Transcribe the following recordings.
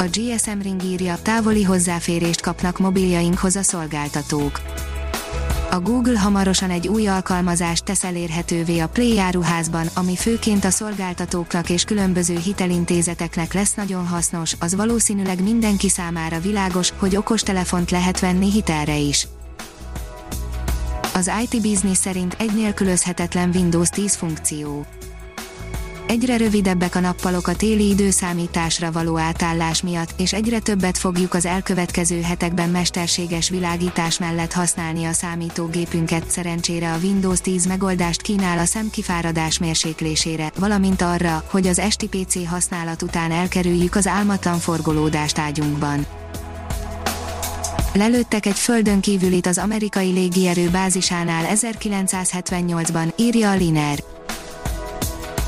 A GSM Ring írja, távoli hozzáférést kapnak mobiljainkhoz a szolgáltatók. A Google hamarosan egy új alkalmazást tesz elérhetővé a Play áruházban, ami főként a szolgáltatóknak és különböző hitelintézeteknek lesz nagyon hasznos, az valószínűleg mindenki számára világos, hogy okostelefont lehet venni hitelre is. Az IT Business szerint egy nélkülözhetetlen Windows 10 funkció Egyre rövidebbek a nappalok a téli időszámításra való átállás miatt, és egyre többet fogjuk az elkövetkező hetekben mesterséges világítás mellett használni a számítógépünket. Szerencsére a Windows 10 megoldást kínál a szemkifáradás mérséklésére, valamint arra, hogy az esti PC használat után elkerüljük az álmatlan forgolódást ágyunkban. Lelőttek egy földön kívülit az amerikai légierő bázisánál 1978-ban, írja a Liner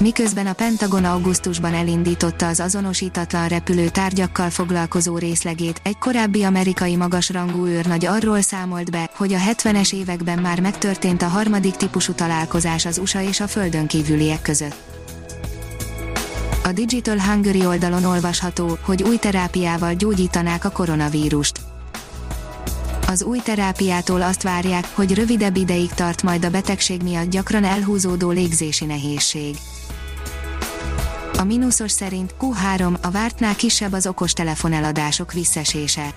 miközben a Pentagon augusztusban elindította az azonosítatlan repülő tárgyakkal foglalkozó részlegét, egy korábbi amerikai magasrangú őrnagy arról számolt be, hogy a 70-es években már megtörtént a harmadik típusú találkozás az USA és a földön kívüliek között. A Digital Hungary oldalon olvasható, hogy új terápiával gyógyítanák a koronavírust. Az új terápiától azt várják, hogy rövidebb ideig tart majd a betegség miatt gyakran elhúzódó légzési nehézség. A mínuszos szerint Q3 a vártnál kisebb az okostelefon eladások visszesése.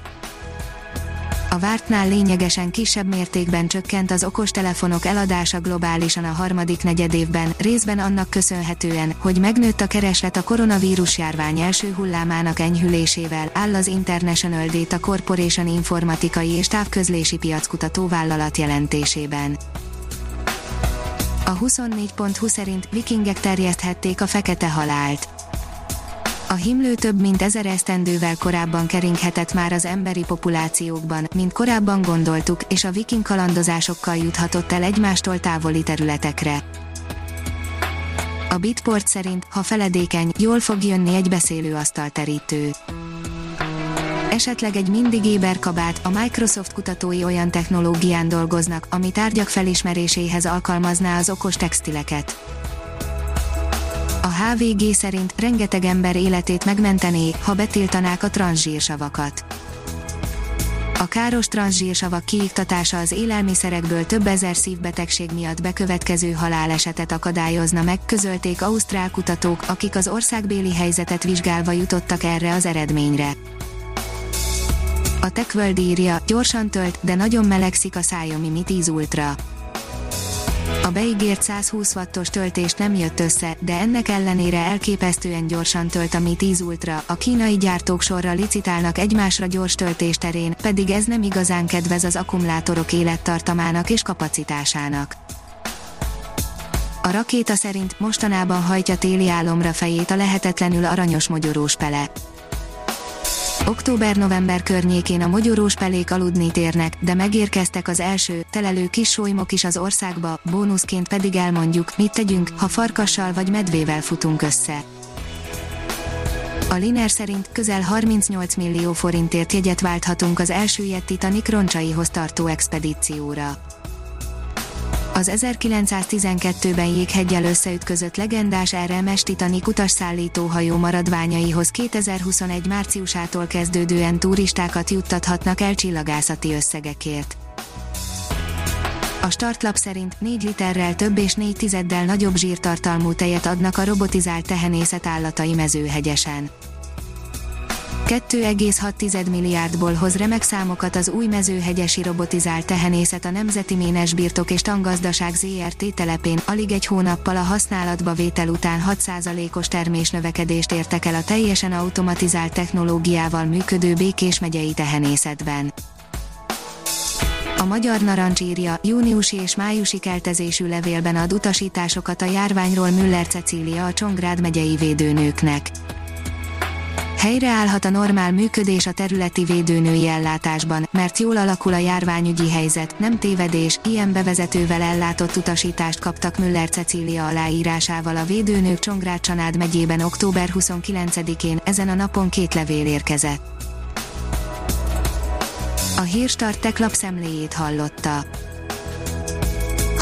A vártnál lényegesen kisebb mértékben csökkent az okostelefonok eladása globálisan a harmadik negyedévben, részben annak köszönhetően, hogy megnőtt a kereslet a koronavírus járvány első hullámának enyhülésével, áll az International Data Corporation informatikai és távközlési piackutató vállalat jelentésében. A 24.20 szerint vikingek terjeszthették a fekete halált. A himlő több mint ezer esztendővel korábban keringhetett már az emberi populációkban, mint korábban gondoltuk, és a viking kalandozásokkal juthatott el egymástól távoli területekre. A Bitport szerint, ha feledékeny, jól fog jönni egy beszélőasztalterítő esetleg egy mindig éber kabát, a Microsoft kutatói olyan technológián dolgoznak, ami tárgyak felismeréséhez alkalmazná az okos textileket. A HVG szerint rengeteg ember életét megmentené, ha betiltanák a transzsírsavakat. A káros transzsírsavak kiiktatása az élelmiszerekből több ezer szívbetegség miatt bekövetkező halálesetet akadályozna meg, közölték ausztrál kutatók, akik az országbéli helyzetet vizsgálva jutottak erre az eredményre. A TechWorld írja, gyorsan tölt, de nagyon melegszik a Xiaomi Mi 10 Ultra. A beígért 120 wattos töltés nem jött össze, de ennek ellenére elképesztően gyorsan tölt a Mi 10 Ultra, a kínai gyártók sorra licitálnak egymásra gyors töltés terén, pedig ez nem igazán kedvez az akkumulátorok élettartamának és kapacitásának. A rakéta szerint mostanában hajtja téli álomra fejét a lehetetlenül aranyos mogyorós pele. Október-november környékén a mogyorós pelék aludni térnek, de megérkeztek az első, telelő kis solymok is az országba, bónuszként pedig elmondjuk, mit tegyünk, ha farkassal vagy medvével futunk össze. A Liner szerint közel 38 millió forintért jegyet válthatunk az elsüllyedt Titanic roncsaihoz tartó expedícióra. Az 1912-ben jéghegyel összeütközött legendás RMS Titanic utasszállító hajó maradványaihoz 2021 márciusától kezdődően turistákat juttathatnak el csillagászati összegekért. A startlap szerint 4 literrel több és 4 tizeddel nagyobb zsírtartalmú tejet adnak a robotizált tehenészet állatai mezőhegyesen. 2,6 milliárdból hoz remek számokat az új mezőhegyesi robotizált tehenészet a Nemzeti Ménes Birtok és Tangazdaság ZRT telepén, alig egy hónappal a használatba vétel után 6%-os termésnövekedést értek el a teljesen automatizált technológiával működő Békés megyei tehenészetben. A Magyar Narancs írja, júniusi és májusi keltezésű levélben ad utasításokat a járványról Müller Cecília a Csongrád megyei védőnőknek Helyreállhat a normál működés a területi védőnői ellátásban, mert jól alakul a járványügyi helyzet, nem tévedés, ilyen bevezetővel ellátott utasítást kaptak Müller Cecília aláírásával a védőnők Csongrád megyében október 29-én, ezen a napon két levél érkezett. A Hírstart tech lapszemléjét hallotta.